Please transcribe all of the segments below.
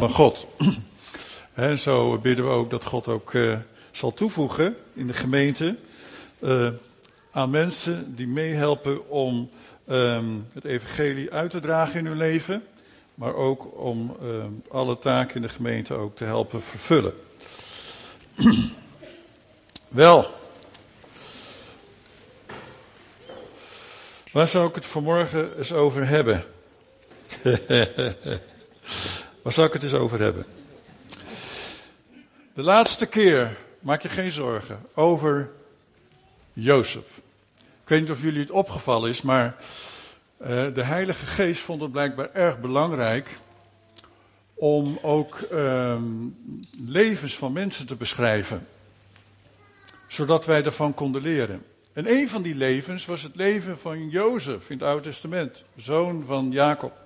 van God. En zo bidden we ook dat God ook uh, zal toevoegen in de gemeente uh, aan mensen die meehelpen om um, het evangelie uit te dragen in hun leven, maar ook om um, alle taken in de gemeente ook te helpen vervullen. Wel, waar zou ik het vanmorgen eens over hebben? waar zou ik het eens over hebben? De laatste keer, maak je geen zorgen, over Jozef. Ik weet niet of jullie het opgevallen is, maar uh, de Heilige Geest vond het blijkbaar erg belangrijk om ook uh, levens van mensen te beschrijven, zodat wij ervan konden leren. En een van die levens was het leven van Jozef in het Oude Testament, zoon van Jacob.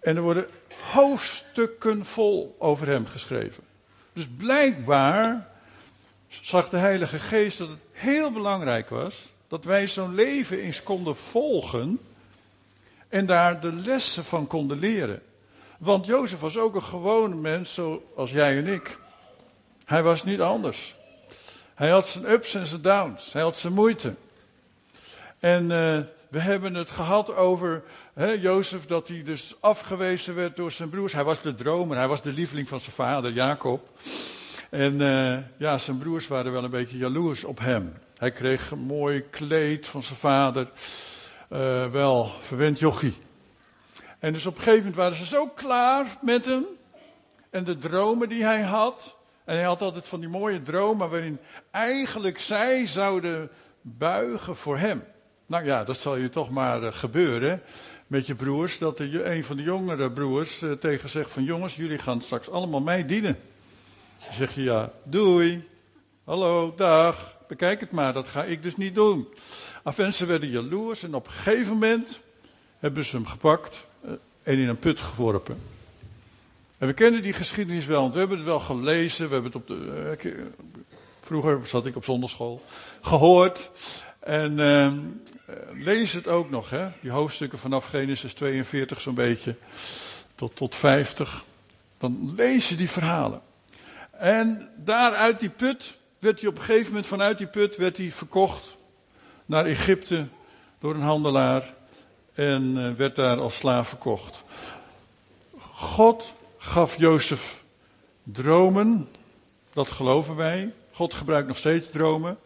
En er worden hoofdstukken vol over hem geschreven. Dus blijkbaar zag de Heilige Geest dat het heel belangrijk was dat wij zo'n leven eens konden volgen en daar de lessen van konden leren. Want Jozef was ook een gewone mens zoals jij en ik. Hij was niet anders. Hij had zijn ups en zijn downs. Hij had zijn moeite. En uh, we hebben het gehad over hè, Jozef, dat hij dus afgewezen werd door zijn broers. Hij was de dromer, hij was de lieveling van zijn vader, Jacob. En uh, ja, zijn broers waren wel een beetje jaloers op hem. Hij kreeg een mooi kleed van zijn vader. Uh, wel, verwend jochie. En dus op een gegeven moment waren ze zo klaar met hem. En de dromen die hij had. En hij had altijd van die mooie dromen waarin eigenlijk zij zouden buigen voor hem. Nou ja, dat zal je toch maar uh, gebeuren met je broers. Dat de, een van de jongere broers uh, tegen zegt van jongens, jullie gaan straks allemaal mij dienen. Dan zeg je ja, doei. Hallo, dag. Bekijk het maar, dat ga ik dus niet doen. Enfin, ze werden jaloers en op een gegeven moment hebben ze hem gepakt uh, en in een put geworpen. En we kennen die geschiedenis wel, want we hebben het wel gelezen. We hebben het op de, vroeger zat ik op zondagschool, gehoord. En uh, lees het ook nog, hè? die hoofdstukken vanaf Genesis 42 zo'n beetje tot, tot 50. Dan lees je die verhalen. En daar uit die put werd hij op een gegeven moment vanuit die put werd hij verkocht naar Egypte door een handelaar en uh, werd daar als slaaf verkocht. God gaf Jozef dromen, dat geloven wij. God gebruikt nog steeds dromen.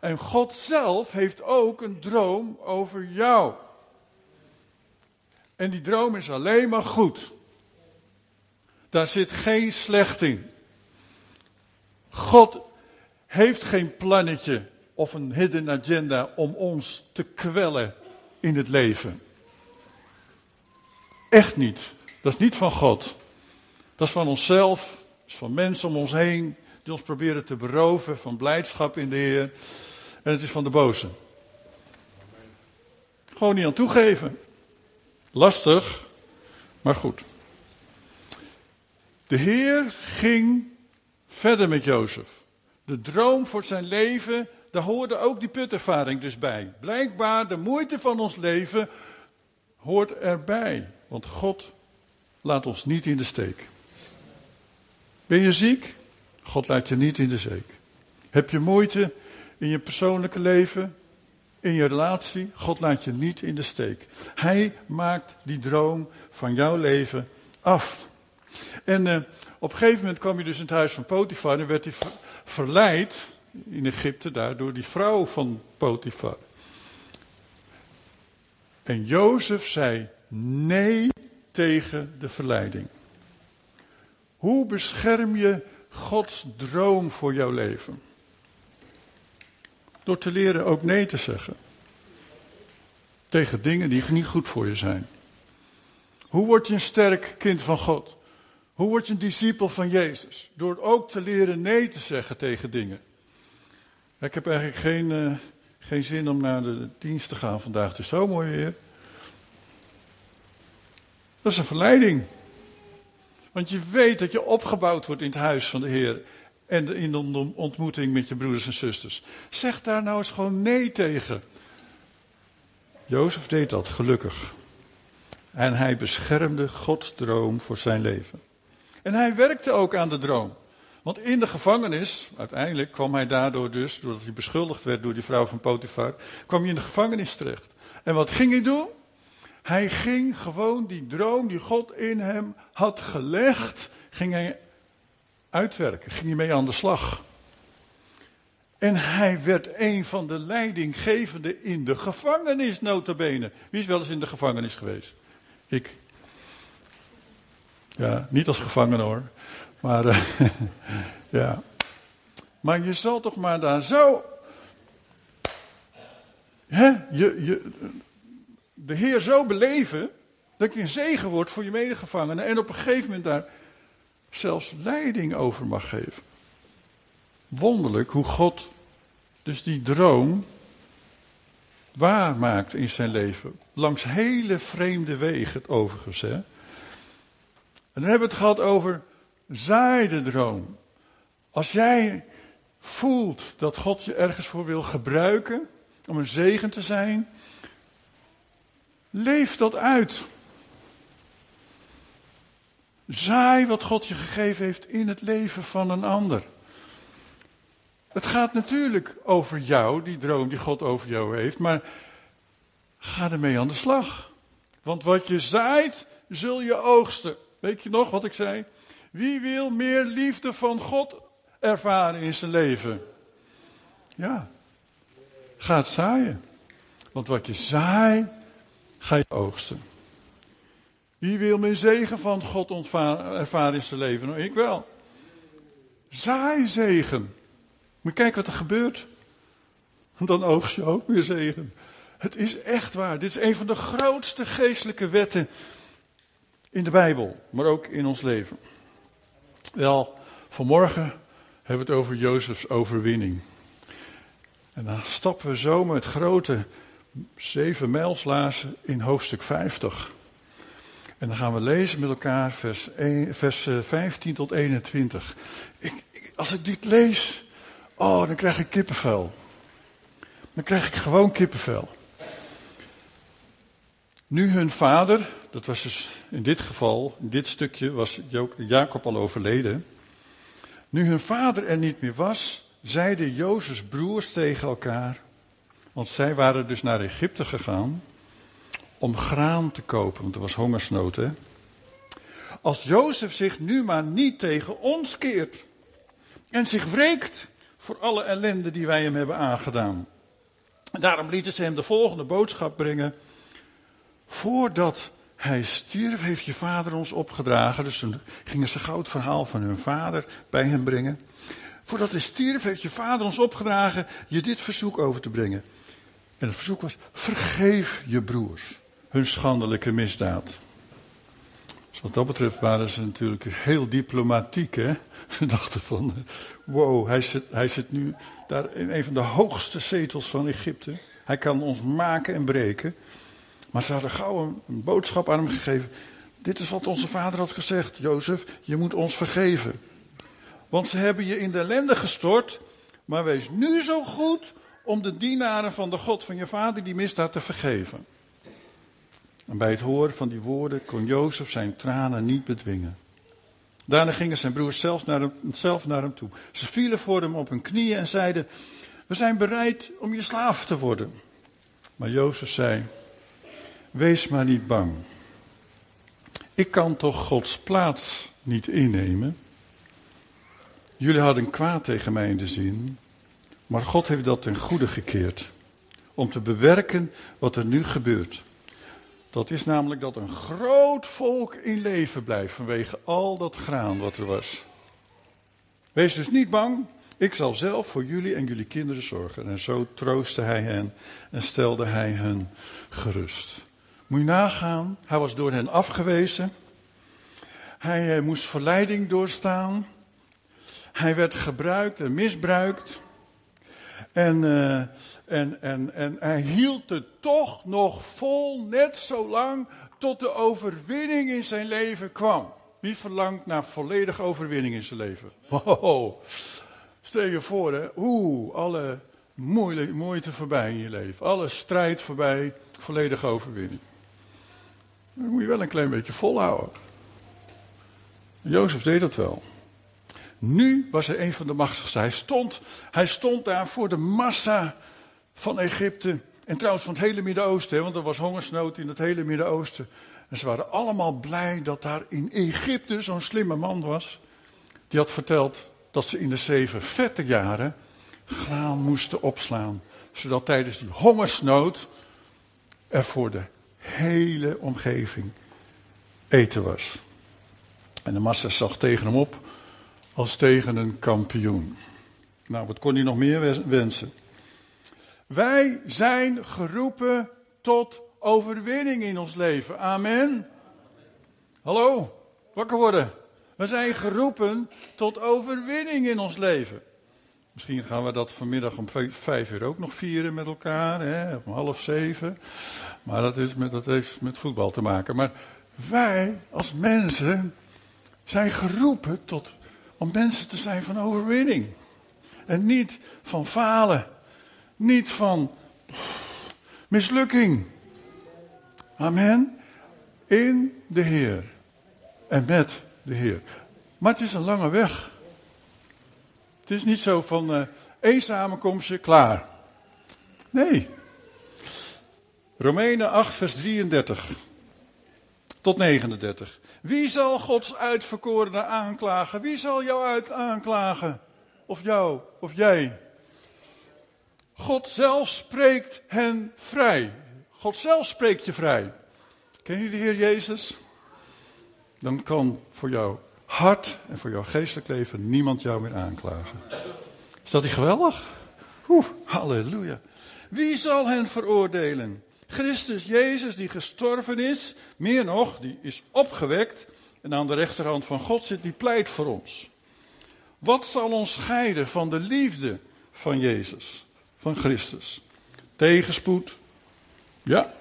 En God zelf heeft ook een droom over jou. En die droom is alleen maar goed. Daar zit geen slecht in. God heeft geen plannetje of een hidden agenda om ons te kwellen in het leven. Echt niet. Dat is niet van God. Dat is van onszelf, dat is van mensen om ons heen die ons proberen te beroven van blijdschap in de Heer. En het is van de boze. Gewoon niet aan toegeven. Lastig, maar goed. De Heer ging verder met Jozef. De droom voor zijn leven, daar hoorde ook die putervaring dus bij. Blijkbaar de moeite van ons leven hoort erbij. Want God laat ons niet in de steek. Ben je ziek? God laat je niet in de steek. Heb je moeite in je persoonlijke leven, in je relatie? God laat je niet in de steek. Hij maakt die droom van jouw leven af. En uh, op een gegeven moment kwam je dus in het huis van Potifar en werd hij verleid in Egypte daar door die vrouw van Potifar. En Jozef zei nee tegen de verleiding. Hoe bescherm je Gods droom voor jouw leven? Door te leren ook nee te zeggen. Tegen dingen die niet goed voor je zijn. Hoe word je een sterk kind van God? Hoe word je een discipel van Jezus? Door ook te leren nee te zeggen tegen dingen. Ik heb eigenlijk geen, uh, geen zin om naar de dienst te gaan vandaag. Het is zo mooi weer. Dat is een verleiding. Want je weet dat je opgebouwd wordt in het huis van de Heer. En in de ontmoeting met je broeders en zusters. Zeg daar nou eens gewoon nee tegen. Jozef deed dat, gelukkig. En hij beschermde Gods droom voor zijn leven. En hij werkte ook aan de droom. Want in de gevangenis, uiteindelijk kwam hij daardoor dus, doordat hij beschuldigd werd door die vrouw van Potifar, kwam hij in de gevangenis terecht. En wat ging hij doen? Hij ging gewoon die droom die God in hem had gelegd, ging hij uitwerken, ging hij mee aan de slag. En hij werd een van de leidinggevenden in de gevangenis, notabene. Wie is wel eens in de gevangenis geweest? Ik. Ja, niet als gevangene hoor. Maar, uh, ja. Maar je zal toch maar daar zo. Hè, je, je, de Heer zo beleven. dat je een zegen wordt voor je medegevangenen. En op een gegeven moment daar zelfs leiding over mag geven. Wonderlijk hoe God dus die droom waar maakt in zijn leven. Langs hele vreemde wegen, overigens. Hè? En dan hebben we het gehad over zaai de droom. Als jij voelt dat God je ergens voor wil gebruiken, om een zegen te zijn, leef dat uit. Zaai wat God je gegeven heeft in het leven van een ander. Het gaat natuurlijk over jou, die droom die God over jou heeft, maar ga ermee aan de slag. Want wat je zaait, zul je oogsten. Weet je nog wat ik zei? Wie wil meer liefde van God ervaren in zijn leven? Ja, ga het zaaien. Want wat je zaait, ga je oogsten. Wie wil meer zegen van God ervaren in zijn leven? Nou, ik wel. Zaai zegen. Je kijken wat er gebeurt. Dan oogst je ook weer zegen. Het is echt waar. Dit is een van de grootste geestelijke wetten in de Bijbel, maar ook in ons leven. Wel, vanmorgen hebben we het over Jozefs overwinning. En dan stappen we zo met grote zeven mijlslazen in hoofdstuk 50. En dan gaan we lezen met elkaar vers, 1, vers 15 tot 21. Ik, ik, als ik dit lees, oh, dan krijg ik kippenvel. Dan krijg ik gewoon kippenvel. Nu hun vader, dat was dus in dit geval, in dit stukje was Jacob al overleden. Nu hun vader er niet meer was, zeiden Jozefs broers tegen elkaar, want zij waren dus naar Egypte gegaan om graan te kopen, want er was hongersnood. Hè? Als Jozef zich nu maar niet tegen ons keert en zich wreekt voor alle ellende die wij hem hebben aangedaan. daarom lieten ze hem de volgende boodschap brengen. Voordat hij stierf, heeft je vader ons opgedragen. Dus toen gingen ze het verhaal van hun vader bij hem brengen. Voordat hij stierf, heeft je vader ons opgedragen je dit verzoek over te brengen. En het verzoek was: vergeef je broers hun schandelijke misdaad. Dus wat dat betreft waren ze natuurlijk heel diplomatiek. Hè? Ze dachten van, wow, hij zit, hij zit nu daar in een van de hoogste zetels van Egypte. Hij kan ons maken en breken. Maar ze hadden gauw een, een boodschap aan hem gegeven. Dit is wat onze vader had gezegd, Jozef, je moet ons vergeven. Want ze hebben je in de ellende gestort, maar wees nu zo goed om de dienaren van de God van je vader die misdaad te vergeven. En bij het horen van die woorden kon Jozef zijn tranen niet bedwingen. Daarna gingen zijn broers zelf naar, hem, zelf naar hem toe. Ze vielen voor hem op hun knieën en zeiden: We zijn bereid om je slaaf te worden. Maar Jozef zei: Wees maar niet bang. Ik kan toch Gods plaats niet innemen? Jullie hadden kwaad tegen mij in de zin, maar God heeft dat ten goede gekeerd. Om te bewerken wat er nu gebeurt. Dat is namelijk dat een groot volk in leven blijft vanwege al dat graan wat er was. Wees dus niet bang, ik zal zelf voor jullie en jullie kinderen zorgen. En zo troostte hij hen en stelde hij hen gerust. Moet je nagaan, hij was door hen afgewezen. Hij eh, moest verleiding doorstaan. Hij werd gebruikt en misbruikt. En, uh, en, en, en hij hield het toch nog vol, net zo lang, tot de overwinning in zijn leven kwam. Wie verlangt naar volledige overwinning in zijn leven? Wow. Stel je voor, hè? Oeh, alle moeite voorbij in je leven. Alle strijd voorbij, volledige overwinning. Dan moet je wel een klein beetje volhouden. Jozef deed dat wel. Nu was hij een van de machtigste. Hij stond, hij stond daar voor de massa van Egypte. En trouwens van het hele Midden-Oosten, want er was hongersnood in het hele Midden-Oosten. En ze waren allemaal blij dat daar in Egypte zo'n slimme man was. Die had verteld dat ze in de zeven vette jaren graan moesten opslaan. Zodat tijdens die hongersnood er voor de hele omgeving eten was. En de massa zag tegen hem op als tegen een kampioen. Nou, wat kon hij nog meer wensen? Wij zijn geroepen tot overwinning in ons leven. Amen. Hallo, wakker worden. We zijn geroepen tot overwinning in ons leven. Misschien gaan we dat vanmiddag om vijf uur ook nog vieren met elkaar, hè, om half zeven. Maar dat, is met, dat heeft met voetbal te maken. Maar wij als mensen zijn geroepen tot, om mensen te zijn van overwinning. En niet van falen. Niet van mislukking. Amen. In de Heer. En met de Heer. Maar het is een lange weg. Het is niet zo van uh, één samenkomstje, klaar. Nee. Romeinen 8, vers 33 tot 39. Wie zal Gods uitverkorene aanklagen? Wie zal jou uit aanklagen? Of jou, of jij? God zelf spreekt hen vrij. God zelf spreekt je vrij. Ken je de Heer Jezus? Dan kan voor jouw hart en voor jouw geestelijk leven niemand jou meer aanklagen. Is dat niet geweldig? Oeh, halleluja. Wie zal hen veroordelen? Christus Jezus die gestorven is, meer nog, die is opgewekt en aan de rechterhand van God zit, die pleit voor ons. Wat zal ons scheiden van de liefde van Jezus, van Christus? Tegenspoed, ja.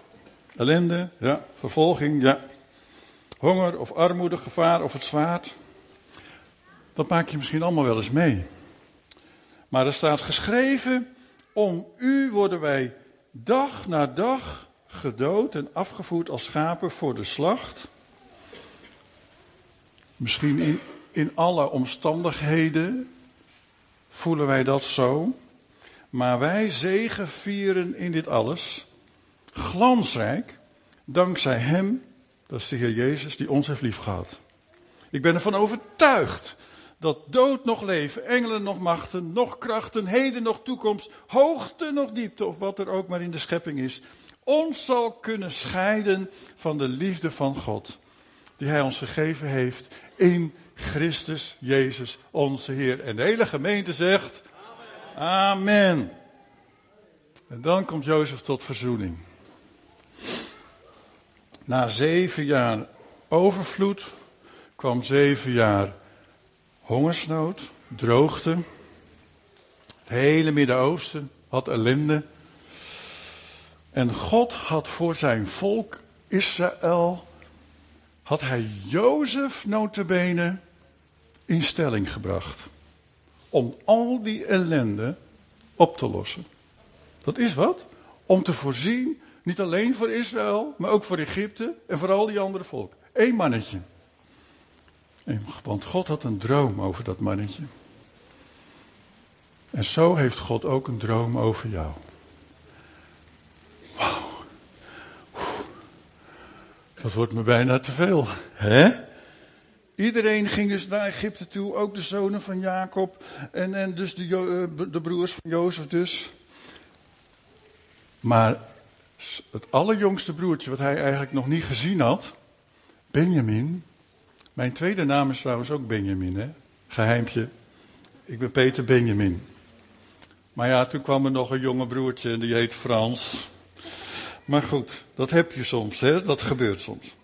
Ellende, ja. Vervolging, ja. Honger of armoede, gevaar of het zwaard. Dat maak je misschien allemaal wel eens mee. Maar er staat geschreven, om u worden wij dag na dag gedood en afgevoerd als schapen voor de slacht. Misschien in, in alle omstandigheden voelen wij dat zo. Maar wij zegen vieren in dit alles. Glansrijk. Dankzij Hem, dat is de Heer Jezus, die ons heeft liefgehad. Ik ben ervan overtuigd dat dood nog leven, engelen nog machten, nog krachten, heden nog toekomst, hoogte nog diepte of wat er ook maar in de schepping is, ons zal kunnen scheiden van de liefde van God, die Hij ons gegeven heeft in Christus Jezus, onze Heer. En de hele gemeente zegt, Amen. En dan komt Jozef tot verzoening. Na zeven jaar overvloed kwam zeven jaar hongersnood, droogte. Het hele Midden-Oosten had ellende. En God had voor zijn volk Israël, had hij Jozef notabene in stelling gebracht. Om al die ellende op te lossen. Dat is wat? Om te voorzien, niet alleen voor Israël, maar ook voor Egypte en voor al die andere volken. Eén mannetje. Want God had een droom over dat mannetje. En zo heeft God ook een droom over jou. Wauw. Dat wordt me bijna te veel. Hè? Iedereen ging dus naar Egypte toe, ook de zonen van Jacob en, en dus de, eh, de broers van Jozef dus. Maar het allerjongste broertje wat hij eigenlijk nog niet gezien had, Benjamin, mijn tweede naam is trouwens ook Benjamin, hè? Geheimpje. Ik ben Peter Benjamin. Maar ja, toen kwam er nog een jonge broertje en die heet Frans. Maar goed, dat heb je soms, hè? Dat gebeurt soms.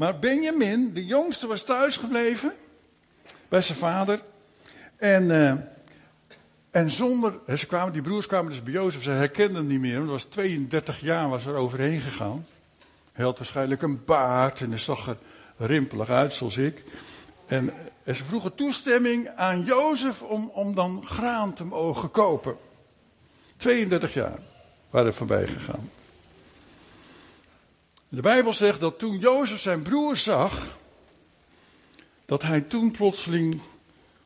Maar Benjamin, de jongste, was thuisgebleven bij zijn vader. En, uh, en zonder, ze kwamen, die broers kwamen dus bij Jozef, ze herkenden hem niet meer. Want was 32 jaar was er overheen gegaan. Hij had waarschijnlijk een baard en hij zag er rimpelig uit, zoals ik. En, ze vroegen toestemming aan Jozef om, om dan graan te mogen kopen. 32 jaar waren voorbij gegaan. De Bijbel zegt dat toen Jozef zijn broer zag, dat hij toen plotseling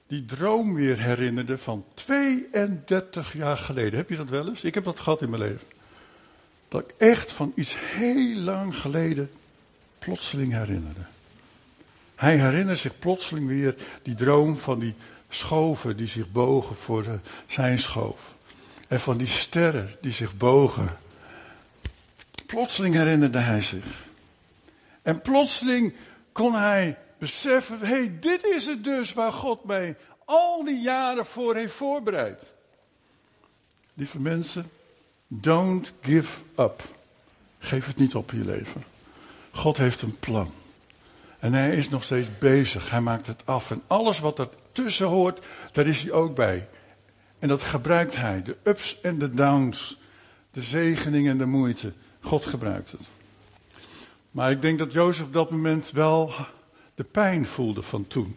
die droom weer herinnerde van 32 jaar geleden. Heb je dat wel eens? Ik heb dat gehad in mijn leven. Dat ik echt van iets heel lang geleden plotseling herinnerde. Hij herinnert zich plotseling weer die droom van die schoven die zich bogen voor zijn schoof. En van die sterren die zich bogen. Plotseling herinnerde hij zich. En plotseling kon hij beseffen, hé, hey, dit is het dus waar God mij al die jaren voor heeft voorbereid. Lieve mensen, don't give up. Geef het niet op in je leven. God heeft een plan. En hij is nog steeds bezig. Hij maakt het af. En alles wat ertussen hoort, daar is hij ook bij. En dat gebruikt hij. De ups en de downs. De zegening en de moeite. God gebruikt het. Maar ik denk dat Jozef op dat moment wel de pijn voelde van toen.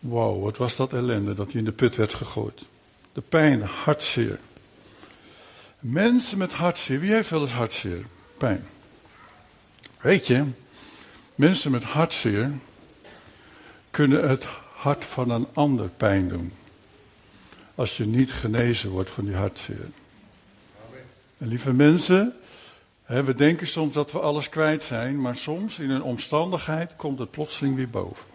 Wow, wat was dat ellende dat hij in de put werd gegooid. De pijn, hartzeer. Mensen met hartzeer, wie heeft wel eens hartzeer? Pijn. Weet je, mensen met hartzeer kunnen het hart van een ander pijn doen. Als je niet genezen wordt van die hartzeer. Lieve mensen, we denken soms dat we alles kwijt zijn, maar soms in een omstandigheid komt het plotseling weer boven.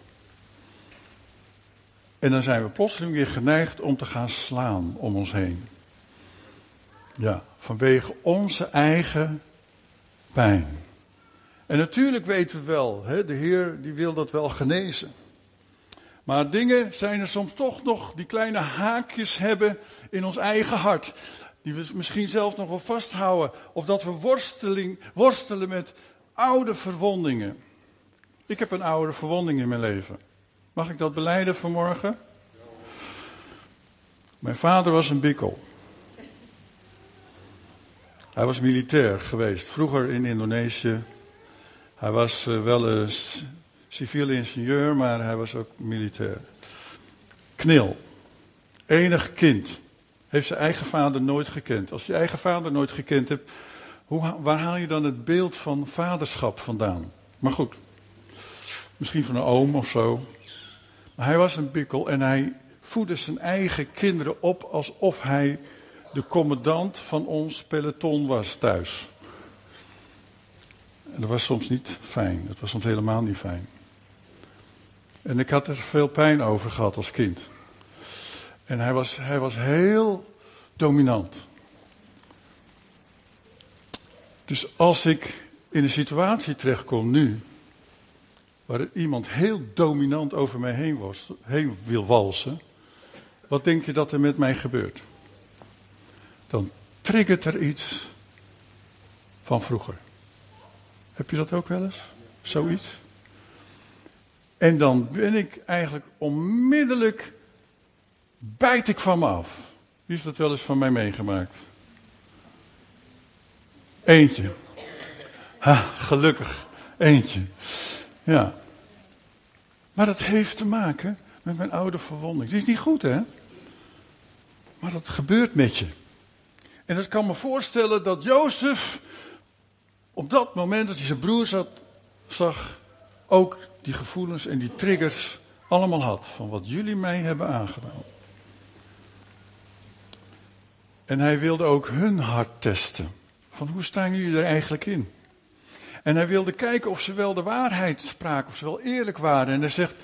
En dan zijn we plotseling weer geneigd om te gaan slaan om ons heen. Ja, vanwege onze eigen pijn. En natuurlijk weten we wel, hè, de Heer die wil dat wel genezen. Maar dingen zijn er soms toch nog die kleine haakjes hebben in ons eigen hart. Die we misschien zelfs nog wel vasthouden. Of dat we worstelen met oude verwondingen. Ik heb een oude verwonding in mijn leven. Mag ik dat beleiden vanmorgen? Mijn vader was een bikkel. Hij was militair geweest, vroeger in Indonesië. Hij was uh, wel een civiel ingenieur, maar hij was ook militair. Knil. Enig kind. Heeft zijn eigen vader nooit gekend. Als je eigen vader nooit gekend hebt, hoe, waar haal je dan het beeld van vaderschap vandaan? Maar goed, misschien van een oom of zo. Maar hij was een bikkel en hij voedde zijn eigen kinderen op alsof hij de commandant van ons peloton was thuis. En dat was soms niet fijn. Dat was soms helemaal niet fijn. En ik had er veel pijn over gehad als kind. En hij was, hij was heel dominant. Dus als ik in een situatie terechtkom nu, waar iemand heel dominant over mij heen, was, heen wil walsen, wat denk je dat er met mij gebeurt? Dan triggert er iets van vroeger. Heb je dat ook wel eens? Zoiets? En dan ben ik eigenlijk onmiddellijk bijt ik van me af. Wie heeft dat wel eens van mij meegemaakt? Eentje. Ha, gelukkig. Eentje. Ja. Maar dat heeft te maken met mijn oude verwonding. Het is niet goed, hè? Maar dat gebeurt met je. En dat kan me voorstellen dat Jozef op dat moment dat hij zijn broer zag, ook die gevoelens en die triggers allemaal had van wat jullie mij hebben aangedaan. En hij wilde ook hun hart testen. Van hoe staan jullie er eigenlijk in? En hij wilde kijken of ze wel de waarheid spraken, of ze wel eerlijk waren. En hij zegt: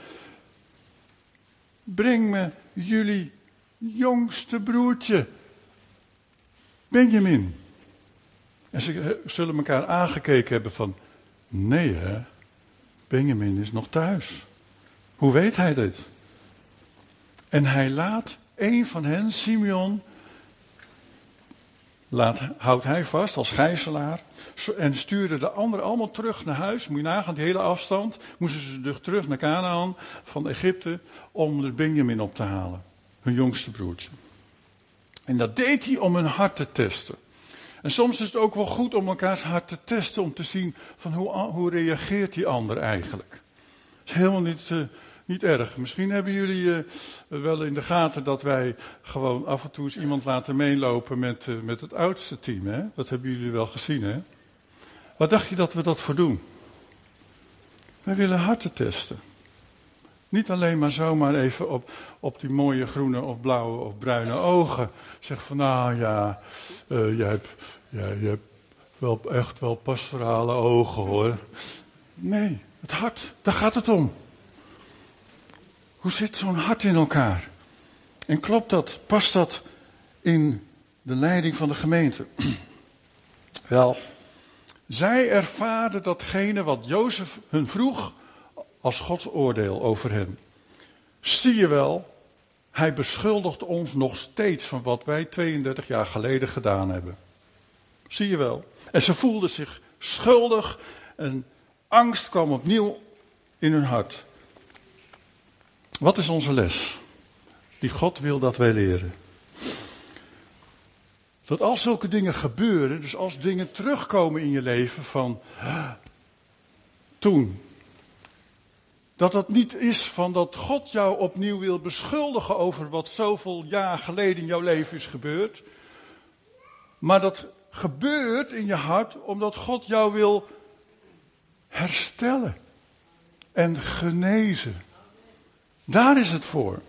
Breng me jullie jongste broertje, Benjamin. En ze zullen elkaar aangekeken hebben van: Nee, hè? Benjamin is nog thuis. Hoe weet hij dit? En hij laat een van hen, Simeon, laat, houdt hij vast als gijzelaar. En stuurde de anderen allemaal terug naar huis. Moet je nagaan, die hele afstand. Moesten ze dus terug naar Canaan van Egypte. Om de Benjamin op te halen. Hun jongste broertje. En dat deed hij om hun hart te testen. En soms is het ook wel goed om elkaars hart te testen. Om te zien van hoe, hoe reageert die ander eigenlijk. Het is helemaal niet... Uh, niet erg. Misschien hebben jullie uh, wel in de gaten dat wij gewoon af en toe eens iemand laten meelopen met, uh, met het oudste team. Hè? Dat hebben jullie wel gezien, hè? Wat dacht je dat we dat voor doen? Wij willen harten testen. Niet alleen maar zomaar even op, op die mooie groene of blauwe of bruine ogen. Zeg van nou ja, uh, je, hebt, ja, je hebt wel echt wel pastorale ogen hoor. Nee, het hart, daar gaat het om. Hoe zit zo'n hart in elkaar? En klopt dat? Past dat in de leiding van de gemeente? Wel, zij ervaren datgene wat Jozef hun vroeg als Gods oordeel over hen. Zie je wel, hij beschuldigt ons nog steeds van wat wij 32 jaar geleden gedaan hebben. Zie je wel. En ze voelden zich schuldig en angst kwam opnieuw in hun hart. Wat is onze les? Die God wil dat wij leren. Dat als zulke dingen gebeuren, dus als dingen terugkomen in je leven van toen, dat het niet is van dat God jou opnieuw wil beschuldigen over wat zoveel jaar geleden in jouw leven is gebeurd. Maar dat gebeurt in je hart omdat God jou wil herstellen en genezen. Daar is het voor.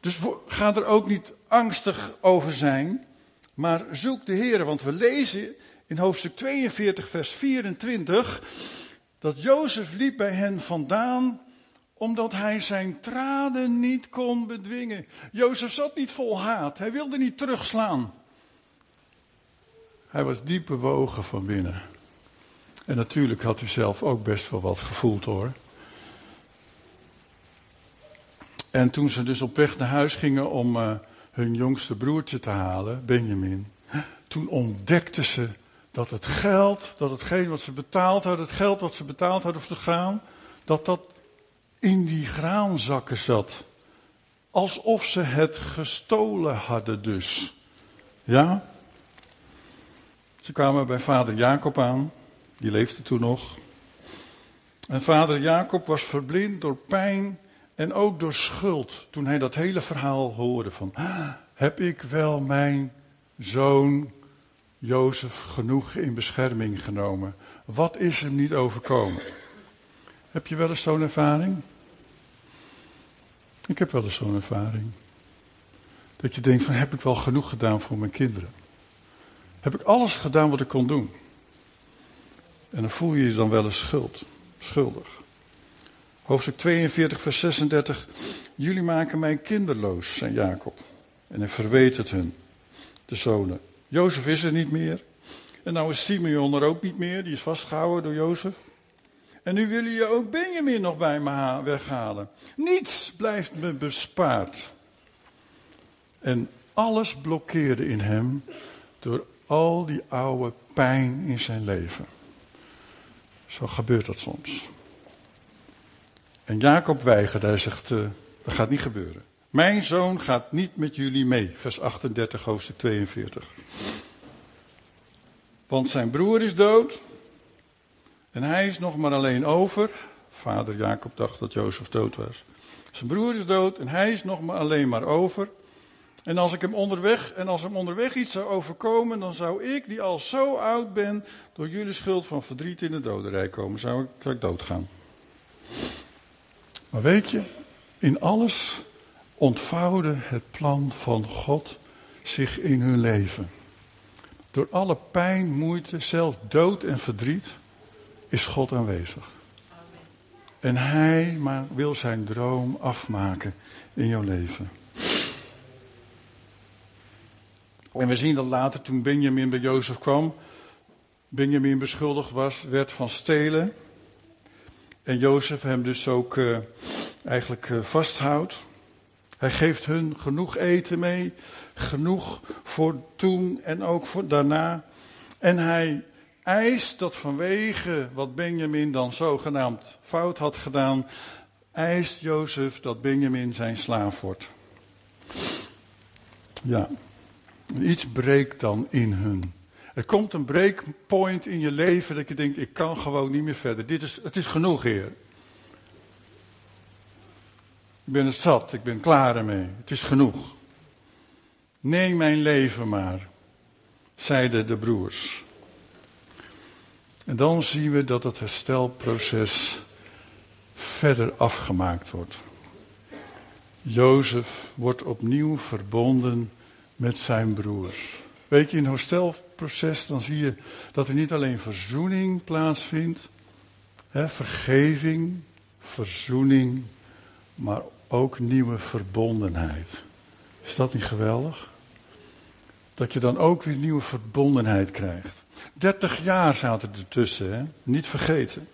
Dus ga er ook niet angstig over zijn, maar zoek de Heer. Want we lezen in hoofdstuk 42, vers 24, dat Jozef liep bij hen vandaan omdat hij zijn tranen niet kon bedwingen. Jozef zat niet vol haat, hij wilde niet terugslaan. Hij was diep bewogen van binnen. En natuurlijk had hij zelf ook best wel wat gevoeld hoor. En toen ze dus op weg naar huis gingen om uh, hun jongste broertje te halen, Benjamin, toen ontdekten ze dat het geld, dat hetgeen wat ze betaald hadden, het geld wat ze betaald hadden voor de graan, dat dat in die graanzakken zat. Alsof ze het gestolen hadden dus. Ja? Ze kwamen bij vader Jacob aan, die leefde toen nog. En vader Jacob was verblind door pijn en ook door schuld. Toen hij dat hele verhaal hoorde van, heb ik wel mijn zoon Jozef genoeg in bescherming genomen? Wat is hem niet overkomen? Heb je wel eens zo'n ervaring? Ik heb wel eens zo'n ervaring. Dat je denkt van, heb ik wel genoeg gedaan voor mijn kinderen? Heb ik alles gedaan wat ik kon doen? En dan voel je je dan wel eens schuld, schuldig. Hoofdstuk 42, vers 36. Jullie maken mij kinderloos, zei Jacob. En hij verweet het hun, de zonen. Jozef is er niet meer. En nou is Simeon er ook niet meer, die is vastgehouden door Jozef. En nu willen je ook Benjamin nog bij me weghalen. Niets blijft me bespaard. En alles blokkeerde in hem door al die oude pijn in zijn leven. Zo gebeurt dat soms. En Jacob weigert, hij zegt, uh, dat gaat niet gebeuren. Mijn zoon gaat niet met jullie mee, vers 38, hoofdstuk 42. Want zijn broer is dood en hij is nog maar alleen over. Vader Jacob dacht dat Jozef dood was. Zijn broer is dood en hij is nog maar alleen maar over. En als ik hem onderweg, en als hem onderweg iets zou overkomen, dan zou ik, die al zo oud ben, door jullie schuld van verdriet in de dodenrijk komen. Zou ik, zou ik doodgaan. Maar weet je, in alles ontvouwde het plan van God zich in hun leven. Door alle pijn, moeite, zelfs dood en verdriet is God aanwezig. En Hij maar wil zijn droom afmaken in jouw leven. En we zien dat later toen Benjamin bij Jozef kwam, Benjamin beschuldigd was, werd van stelen. En Jozef hem dus ook uh, eigenlijk uh, vasthoudt. Hij geeft hun genoeg eten mee, genoeg voor toen en ook voor daarna. En hij eist dat vanwege wat Benjamin dan zogenaamd fout had gedaan, eist Jozef dat Benjamin zijn slaaf wordt. Ja, iets breekt dan in hun. Er komt een breakpoint in je leven dat je denkt, ik kan gewoon niet meer verder. Dit is, het is genoeg, Heer. Ik ben het zat, ik ben klaar ermee. Het is genoeg. Neem mijn leven maar, zeiden de broers. En dan zien we dat het herstelproces verder afgemaakt wordt. Jozef wordt opnieuw verbonden met zijn broers. Weet je, in het herstelproces dan zie je dat er niet alleen verzoening plaatsvindt, hè, vergeving, verzoening, maar ook nieuwe verbondenheid. Is dat niet geweldig? Dat je dan ook weer nieuwe verbondenheid krijgt. 30 jaar zaten er tussen, niet vergeten.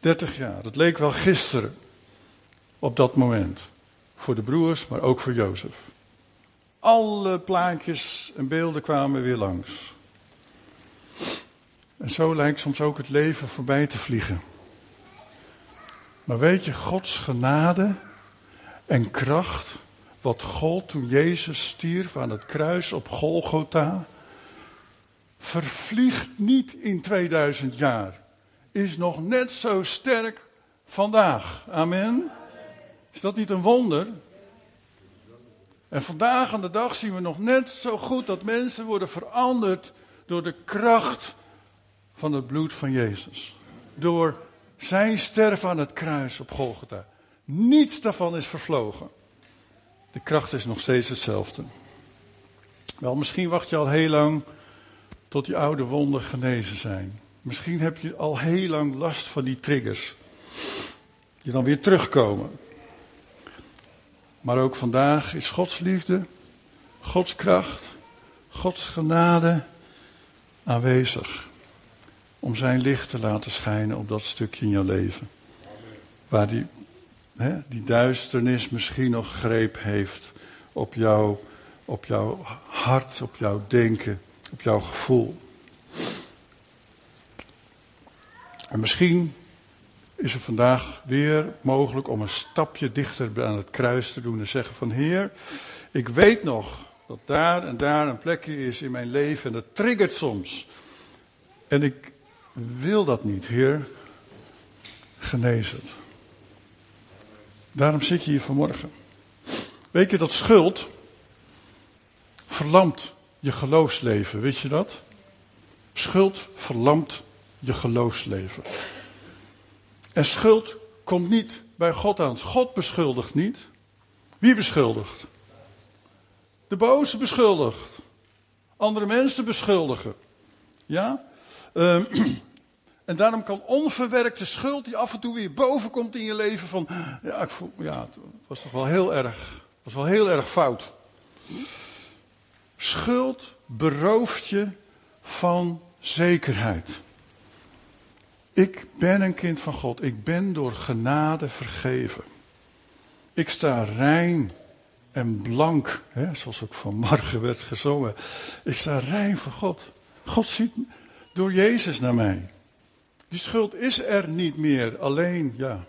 30 jaar, dat leek wel gisteren op dat moment. Voor de broers, maar ook voor Jozef. Alle plaatjes en beelden kwamen weer langs. En zo lijkt soms ook het leven voorbij te vliegen. Maar weet je, Gods genade en kracht, wat gold toen Jezus stierf aan het kruis op Golgotha, vervliegt niet in 2000 jaar. Is nog net zo sterk vandaag. Amen. Is dat niet een wonder? En vandaag aan de dag zien we nog net zo goed dat mensen worden veranderd door de kracht van het bloed van Jezus. Door zijn sterven aan het kruis op Golgotha. Niets daarvan is vervlogen. De kracht is nog steeds hetzelfde. Wel, misschien wacht je al heel lang tot die oude wonden genezen zijn. Misschien heb je al heel lang last van die triggers. Die dan weer terugkomen. Maar ook vandaag is Gods liefde, Gods kracht, Gods genade aanwezig. Om zijn licht te laten schijnen op dat stukje in jouw leven. Waar die, hè, die duisternis misschien nog greep heeft op, jou, op jouw hart, op jouw denken, op jouw gevoel. En misschien is het vandaag weer mogelijk om een stapje dichter aan het kruis te doen en zeggen van Heer, ik weet nog dat daar en daar een plekje is in mijn leven en dat triggert soms. En ik wil dat niet, Heer, genees het. Daarom zit je hier vanmorgen. Weet je dat schuld verlamt je geloofsleven, weet je dat? Schuld verlamt je geloofsleven. En schuld komt niet bij God aan. God beschuldigt niet. Wie beschuldigt? De boze beschuldigt. Andere mensen beschuldigen. Ja? Um, en daarom kan onverwerkte schuld die af en toe weer boven komt in je leven van, ja, ik voel, ja, het was toch wel heel erg, was wel heel erg fout. Schuld berooft je van zekerheid. Ik ben een kind van God. Ik ben door genade vergeven. Ik sta rein en blank, hè, zoals ook vanmorgen werd gezongen. Ik sta rein voor God. God ziet door Jezus naar mij. Die schuld is er niet meer. Alleen, ja,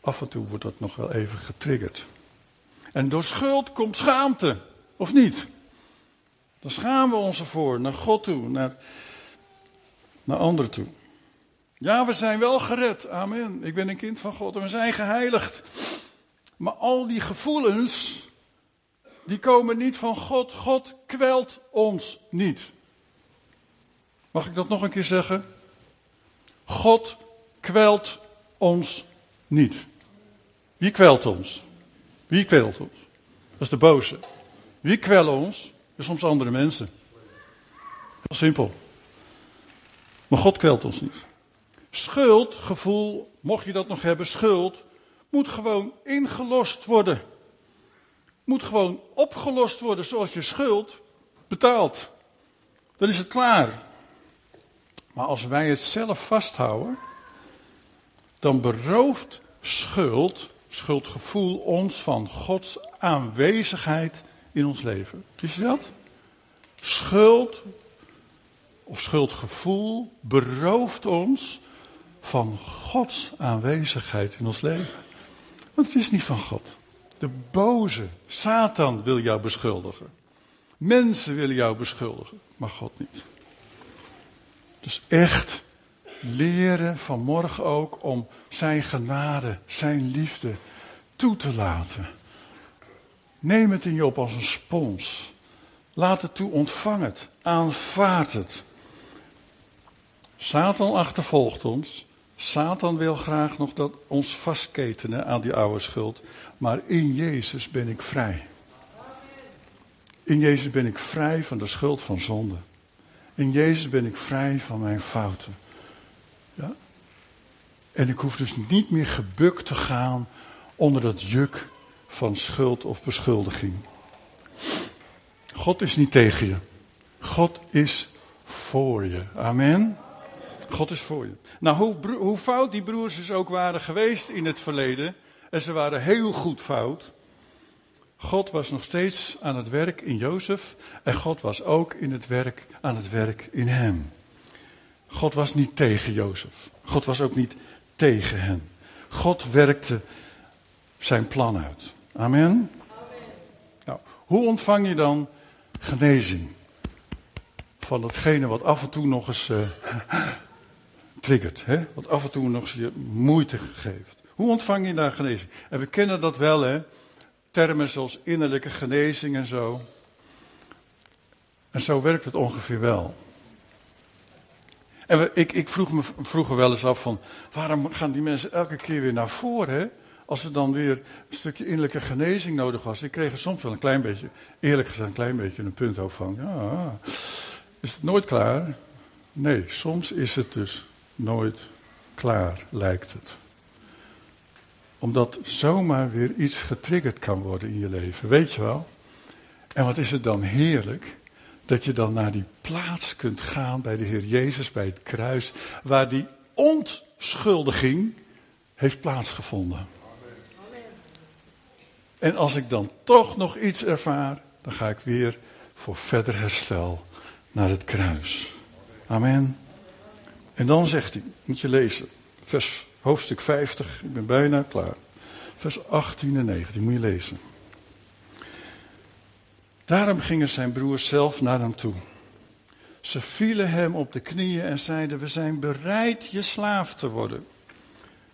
af en toe wordt dat nog wel even getriggerd. En door schuld komt schaamte, of niet? Dan schamen we ons ervoor, naar God toe, naar, naar anderen toe. Ja, we zijn wel gered. Amen. Ik ben een kind van God en we zijn geheiligd. Maar al die gevoelens, die komen niet van God. God kwelt ons niet. Mag ik dat nog een keer zeggen? God kwelt ons niet. Wie kwelt ons? Wie kwelt ons? Dat is de boze. Wie kwelt ons? Dat soms andere mensen. Heel simpel. Maar God kwelt ons niet. Schuldgevoel, mocht je dat nog hebben, schuld, moet gewoon ingelost worden. Moet gewoon opgelost worden zoals je schuld betaalt. Dan is het klaar. Maar als wij het zelf vasthouden, dan berooft schuld, schuldgevoel ons van Gods aanwezigheid in ons leven. Wist je dat? Schuld of schuldgevoel berooft ons van Gods aanwezigheid in ons leven. Want het is niet van God. De boze, Satan wil jou beschuldigen. Mensen willen jou beschuldigen, maar God niet. Dus echt leren vanmorgen ook om zijn genade, zijn liefde toe te laten. Neem het in je op als een spons. Laat het toe, ontvang het, aanvaard het. Satan achtervolgt ons, Satan wil graag nog dat ons vastketenen aan die oude schuld. Maar in Jezus ben ik vrij. In Jezus ben ik vrij van de schuld van zonde. In Jezus ben ik vrij van mijn fouten. Ja? En ik hoef dus niet meer gebukt te gaan onder dat juk van schuld of beschuldiging. God is niet tegen je. God is voor je. Amen. God is voor je. Nou, hoe, hoe fout die broers dus ook waren geweest in het verleden, en ze waren heel goed fout, God was nog steeds aan het werk in Jozef en God was ook in het werk, aan het werk in hem. God was niet tegen Jozef. God was ook niet tegen hen. God werkte zijn plan uit. Amen. Amen. Nou, hoe ontvang je dan genezing? Van datgene wat af en toe nog eens uh, triggert. Hè? Wat af en toe nog je moeite geeft. Hoe ontvang je daar genezing? En we kennen dat wel, hè? Termen zoals innerlijke genezing en zo. En zo werkt het ongeveer wel. En we, ik, ik, vroeg me vroeger wel eens af van, waarom gaan die mensen elke keer weer naar voren? Als er dan weer een stukje innerlijke genezing nodig was. Ik kreeg soms wel een klein beetje, eerlijk gezegd, een klein beetje een punt over van. Ja, is het nooit klaar? Nee, soms is het dus nooit klaar, lijkt het. Omdat zomaar weer iets getriggerd kan worden in je leven, weet je wel? En wat is het dan heerlijk dat je dan naar die plaats kunt gaan bij de Heer Jezus, bij het kruis, waar die ontschuldiging heeft plaatsgevonden. En als ik dan toch nog iets ervaar, dan ga ik weer voor verder herstel naar het kruis. Amen. En dan zegt hij, moet je lezen, vers, hoofdstuk 50, ik ben bijna klaar. Vers 18 en 19, moet je lezen. Daarom gingen zijn broers zelf naar hem toe. Ze vielen hem op de knieën en zeiden: We zijn bereid je slaaf te worden.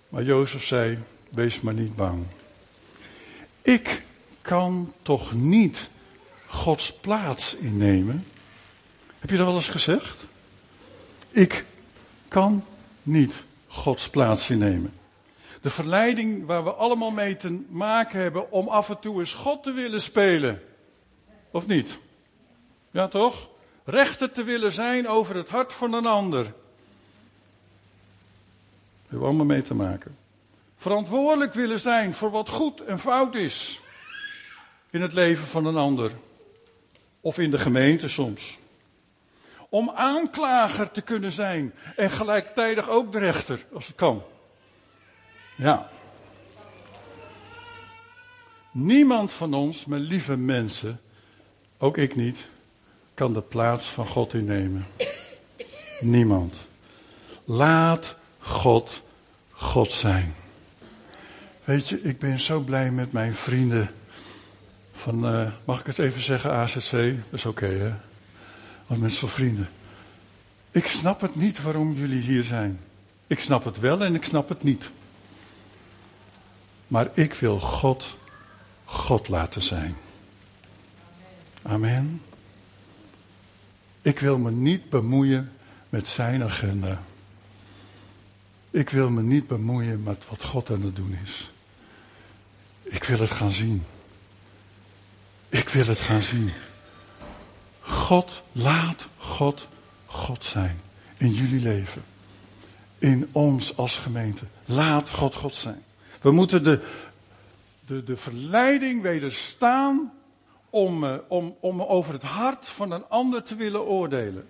Maar Jozef zei: Wees maar niet bang. Ik kan toch niet Gods plaats innemen? Heb je dat wel eens gezegd? Ik kan niet Gods plaats innemen. De verleiding waar we allemaal mee te maken hebben om af en toe eens God te willen spelen. Of niet? Ja, toch? Rechter te willen zijn over het hart van een ander. Daar hebben we allemaal mee te maken. Verantwoordelijk willen zijn voor wat goed en fout is. In het leven van een ander. Of in de gemeente soms. Om aanklager te kunnen zijn. En gelijktijdig ook de rechter, als het kan. Ja. Niemand van ons, mijn lieve mensen, ook ik niet, kan de plaats van God innemen. Niemand. Laat God God zijn. Weet je, ik ben zo blij met mijn vrienden van, uh, mag ik het even zeggen, AZC? Dat is oké, hè? Want mensen vrienden. Ik snap het niet waarom jullie hier zijn. Ik snap het wel en ik snap het niet. Maar ik wil God God laten zijn. Amen. Ik wil me niet bemoeien met zijn agenda. Ik wil me niet bemoeien met wat God aan het doen is. Ik wil het gaan zien. Ik wil het gaan zien. God, laat God God zijn in jullie leven. In ons als gemeente. Laat God God zijn. We moeten de, de, de verleiding wederstaan om, uh, om, om over het hart van een ander te willen oordelen.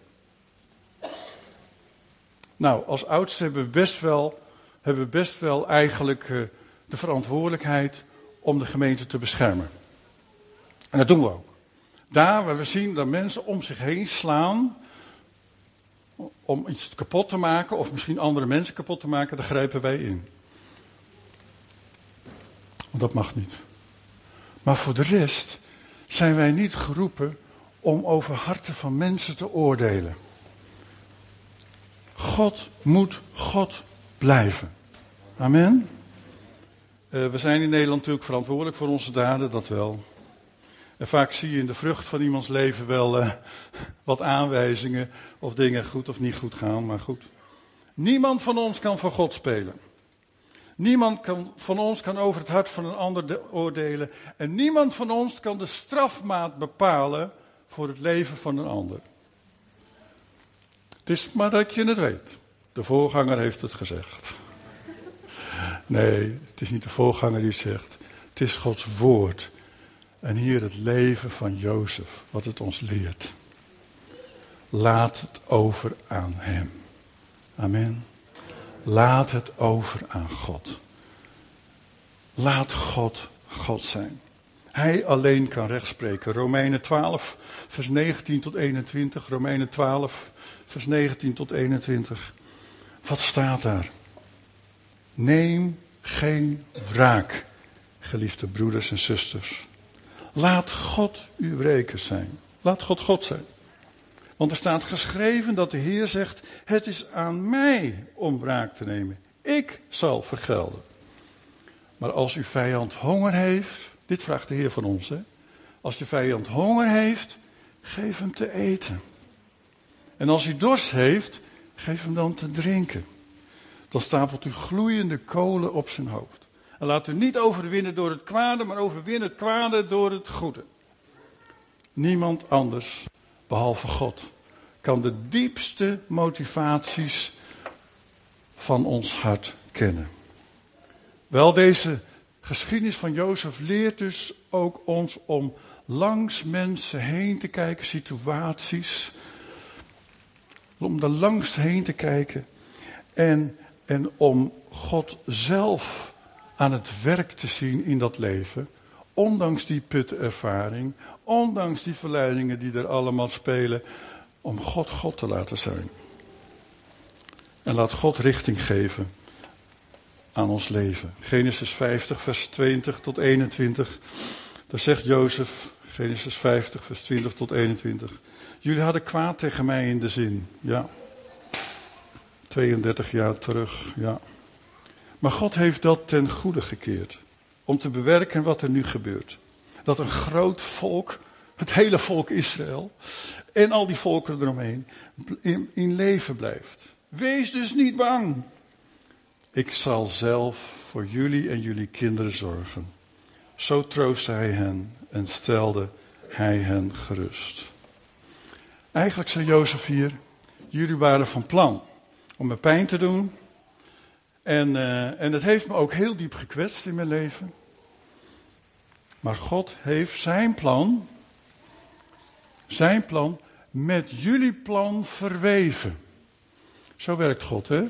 Nou, als oudste hebben we best wel, hebben we best wel eigenlijk uh, de verantwoordelijkheid om de gemeente te beschermen. En dat doen we ook. Daar waar we zien dat mensen om zich heen slaan om iets kapot te maken of misschien andere mensen kapot te maken, daar grijpen wij in. Want dat mag niet. Maar voor de rest zijn wij niet geroepen om over harten van mensen te oordelen. God moet God blijven. Amen. Uh, we zijn in Nederland natuurlijk verantwoordelijk voor onze daden, dat wel. En vaak zie je in de vrucht van iemands leven wel uh, wat aanwijzingen of dingen goed of niet goed gaan, maar goed. Niemand van ons kan voor God spelen. Niemand kan, van ons kan over het hart van een ander oordelen. En niemand van ons kan de strafmaat bepalen voor het leven van een ander. Het is maar dat je het weet. De voorganger heeft het gezegd. Nee, het is niet de voorganger die het zegt. Het is Gods woord. En hier het leven van Jozef, wat het ons leert. Laat het over aan Hem. Amen. Laat het over aan God. Laat God God zijn. Hij alleen kan rechtspreken. Romeinen 12, vers 19 tot 21. Romeinen 12, vers 19 tot 21. Wat staat daar? Neem geen wraak, geliefde broeders en zusters. Laat God uw wreker zijn. Laat God God zijn. Want er staat geschreven dat de Heer zegt: Het is aan mij om wraak te nemen. Ik zal vergelden. Maar als uw vijand honger heeft, dit vraagt de Heer van ons, hè? Als je vijand honger heeft, geef hem te eten. En als hij dorst heeft, geef hem dan te drinken. Dan stapelt u gloeiende kolen op zijn hoofd. En laat u niet overwinnen door het kwade, maar overwin het kwade door het goede. Niemand anders, behalve God, kan de diepste motivaties van ons hart kennen. Wel, deze geschiedenis van Jozef leert dus ook ons om langs mensen heen te kijken, situaties. Om er langs heen te kijken en, en om God zelf aan het werk te zien in dat leven. Ondanks die ervaring, ondanks die verleidingen die er allemaal spelen, om God God te laten zijn. En laat God richting geven aan ons leven. Genesis 50, vers 20 tot 21. Daar zegt Jozef, Genesis 50, vers 20 tot 21. Jullie hadden kwaad tegen mij in de zin. Ja. 32 jaar terug, ja. Maar God heeft dat ten goede gekeerd. Om te bewerken wat er nu gebeurt. Dat een groot volk, het hele volk Israël en al die volken eromheen, in, in leven blijft. Wees dus niet bang. Ik zal zelf voor jullie en jullie kinderen zorgen. Zo troostte hij hen en stelde hij hen gerust. Eigenlijk zei Jozef hier, jullie waren van plan om me pijn te doen. En, uh, en het heeft me ook heel diep gekwetst in mijn leven. Maar God heeft zijn plan, zijn plan met jullie plan verweven. Zo werkt God, hè?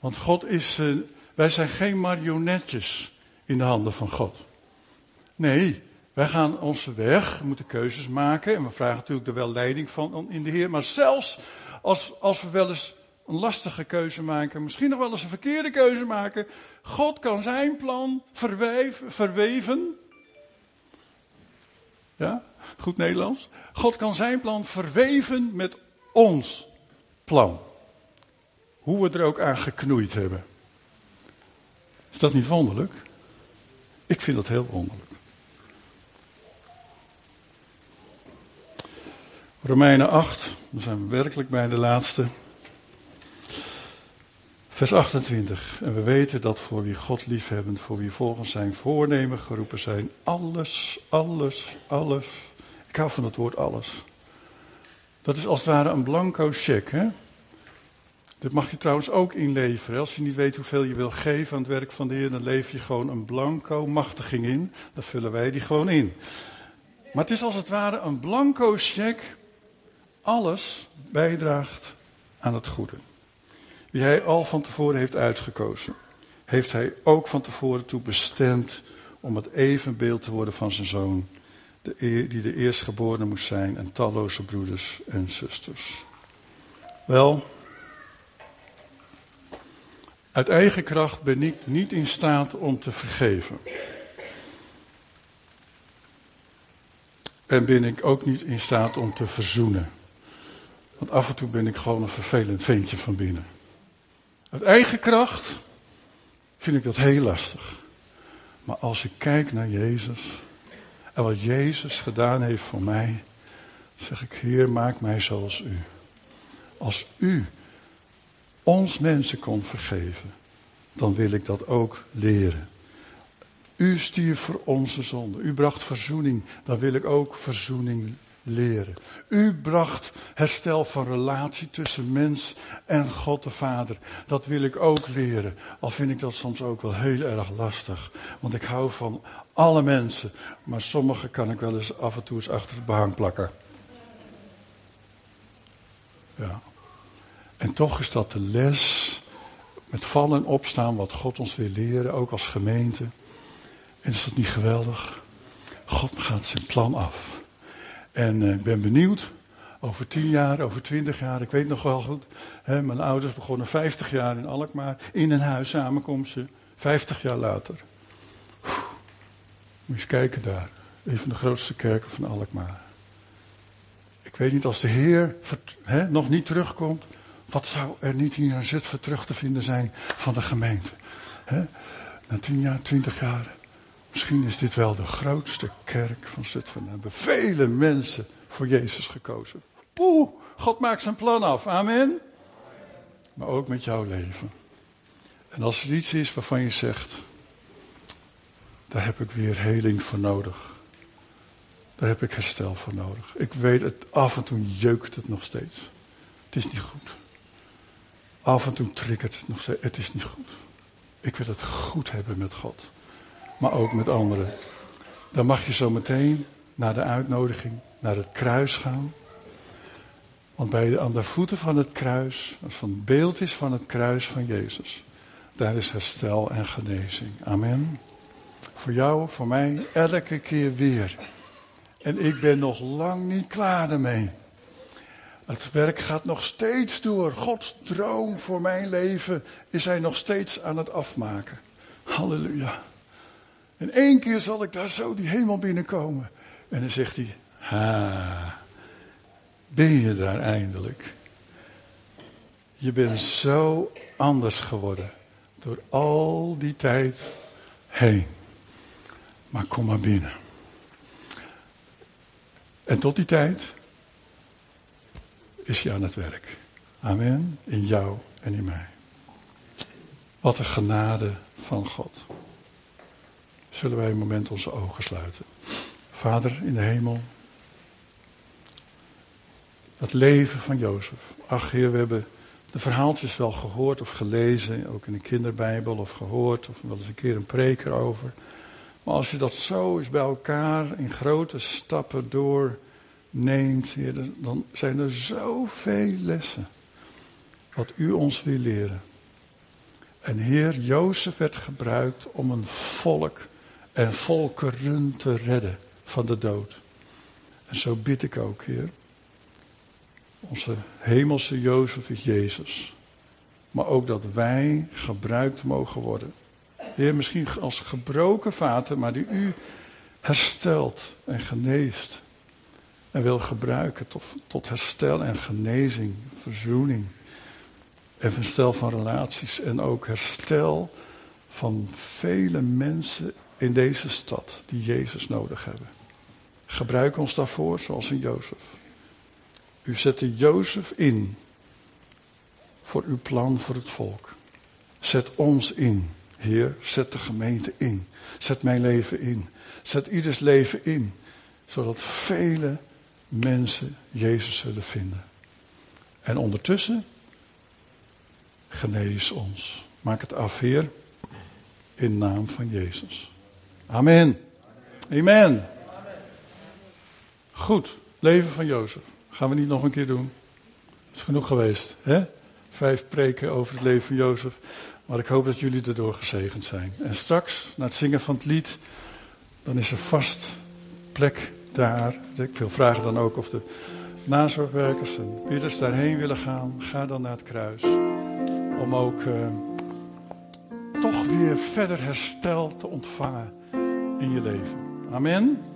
Want God is, uh, wij zijn geen marionetjes in de handen van God. Nee, wij gaan onze weg, we moeten keuzes maken en we vragen natuurlijk er wel leiding van in de Heer. Maar zelfs als, als we wel eens een lastige keuze maken, misschien nog wel eens een verkeerde keuze maken, God kan zijn plan verwijven, verweven. Ja, goed Nederlands. God kan zijn plan verweven met ons plan. Hoe we er ook aan geknoeid hebben. Is dat niet wonderlijk? Ik vind dat heel wonderlijk. Romeinen 8, dan zijn we werkelijk bij de laatste. Vers 28. En we weten dat voor wie God liefhebben, voor wie volgens zijn voornemen geroepen zijn, alles, alles, alles. Ik hou van het woord alles. Dat is als het ware een blanco cheque. Dit mag je trouwens ook inleveren. Als je niet weet hoeveel je wil geven aan het werk van de Heer, dan leef je gewoon een blanco machtiging in. Dan vullen wij die gewoon in. Maar het is als het ware een blanco cheque. Alles bijdraagt aan het goede. Wie hij al van tevoren heeft uitgekozen, heeft hij ook van tevoren toe bestemd om het evenbeeld te worden van zijn zoon, die de eerstgeborene moest zijn en talloze broeders en zusters. Wel, uit eigen kracht ben ik niet in staat om te vergeven. En ben ik ook niet in staat om te verzoenen. Want af en toe ben ik gewoon een vervelend ventje van binnen. Uit eigen kracht vind ik dat heel lastig. Maar als ik kijk naar Jezus en wat Jezus gedaan heeft voor mij, zeg ik, Heer, maak mij zoals u. Als u ons mensen kon vergeven, dan wil ik dat ook leren. U stierf voor onze zonde. U bracht verzoening. Dan wil ik ook verzoening leren. U bracht herstel van relatie tussen mens en God de Vader. Dat wil ik ook leren. Al vind ik dat soms ook wel heel erg lastig. Want ik hou van alle mensen. Maar sommige kan ik wel eens af en toe eens achter het behang plakken. Ja. En toch is dat de les. Met vallen en opstaan wat God ons wil leren. Ook als gemeente. En is dat niet geweldig? God gaat zijn plan af. En eh, ik ben benieuwd, over tien jaar, over twintig jaar, ik weet nog wel goed. Hè, mijn ouders begonnen 50 jaar in Alkmaar, in een huis samenkomsten, 50 jaar later. Moet je eens kijken daar, een van de grootste kerken van Alkmaar. Ik weet niet, als de Heer hè, nog niet terugkomt, wat zou er niet hier in Zutphen terug te vinden zijn van de gemeente? Hè? Na tien jaar, twintig jaar. Misschien is dit wel de grootste kerk van Zutphen. Er hebben vele mensen voor Jezus gekozen. Poeh, God maakt zijn plan af. Amen. Maar ook met jouw leven. En als er iets is waarvan je zegt, daar heb ik weer heling voor nodig. Daar heb ik herstel voor nodig. Ik weet het, af en toe jeukt het nog steeds. Het is niet goed. Af en toe triggert het nog steeds. Het is niet goed. Ik wil het goed hebben met God maar ook met anderen. Dan mag je zo meteen naar de uitnodiging, naar het kruis gaan. Want bij de, aan de voeten van het kruis, als van beeld is van het kruis van Jezus, daar is herstel en genezing. Amen. Voor jou, voor mij, elke keer weer. En ik ben nog lang niet klaar ermee. Het werk gaat nog steeds door. Gods droom voor mijn leven is hij nog steeds aan het afmaken. Halleluja. En één keer zal ik daar zo die hemel binnenkomen. En dan zegt hij, ha, ben je daar eindelijk? Je bent zo anders geworden door al die tijd heen. Maar kom maar binnen. En tot die tijd is hij aan het werk. Amen. In jou en in mij. Wat een genade van God zullen wij een moment onze ogen sluiten. Vader in de hemel, het leven van Jozef. Ach Heer, we hebben de verhaaltjes wel gehoord of gelezen, ook in de kinderbijbel of gehoord, of wel eens een keer een preek erover. Maar als je dat zo eens bij elkaar in grote stappen doorneemt, Heer, dan zijn er zoveel lessen wat u ons wil leren. En Heer, Jozef werd gebruikt om een volk en volkeren te redden van de dood. En zo bid ik ook, Heer. Onze hemelse Jozef is Jezus. Maar ook dat wij gebruikt mogen worden. Heer, misschien als gebroken vaten, maar die u herstelt en geneest. En wil gebruiken tot, tot herstel en genezing, verzoening. En herstel van relaties en ook herstel van vele mensen in deze stad die Jezus nodig hebben. Gebruik ons daarvoor zoals een Jozef. U zette Jozef in voor uw plan voor het volk. Zet ons in, Heer. Zet de gemeente in. Zet mijn leven in. Zet ieders leven in. Zodat vele mensen Jezus zullen vinden. En ondertussen, genees ons. Maak het af, Heer, in naam van Jezus. Amen. Amen. Goed, leven van Jozef. Gaan we niet nog een keer doen? Is genoeg geweest, hè? Vijf preken over het leven van Jozef. Maar ik hoop dat jullie erdoor gezegend zijn. En straks, na het zingen van het lied, dan is er vast plek daar. Ik wil vragen dan ook of de nazorgwerkers en bidders daarheen willen gaan. Ga dan naar het kruis. Om ook uh, toch weer verder herstel te ontvangen in je leven. Amen.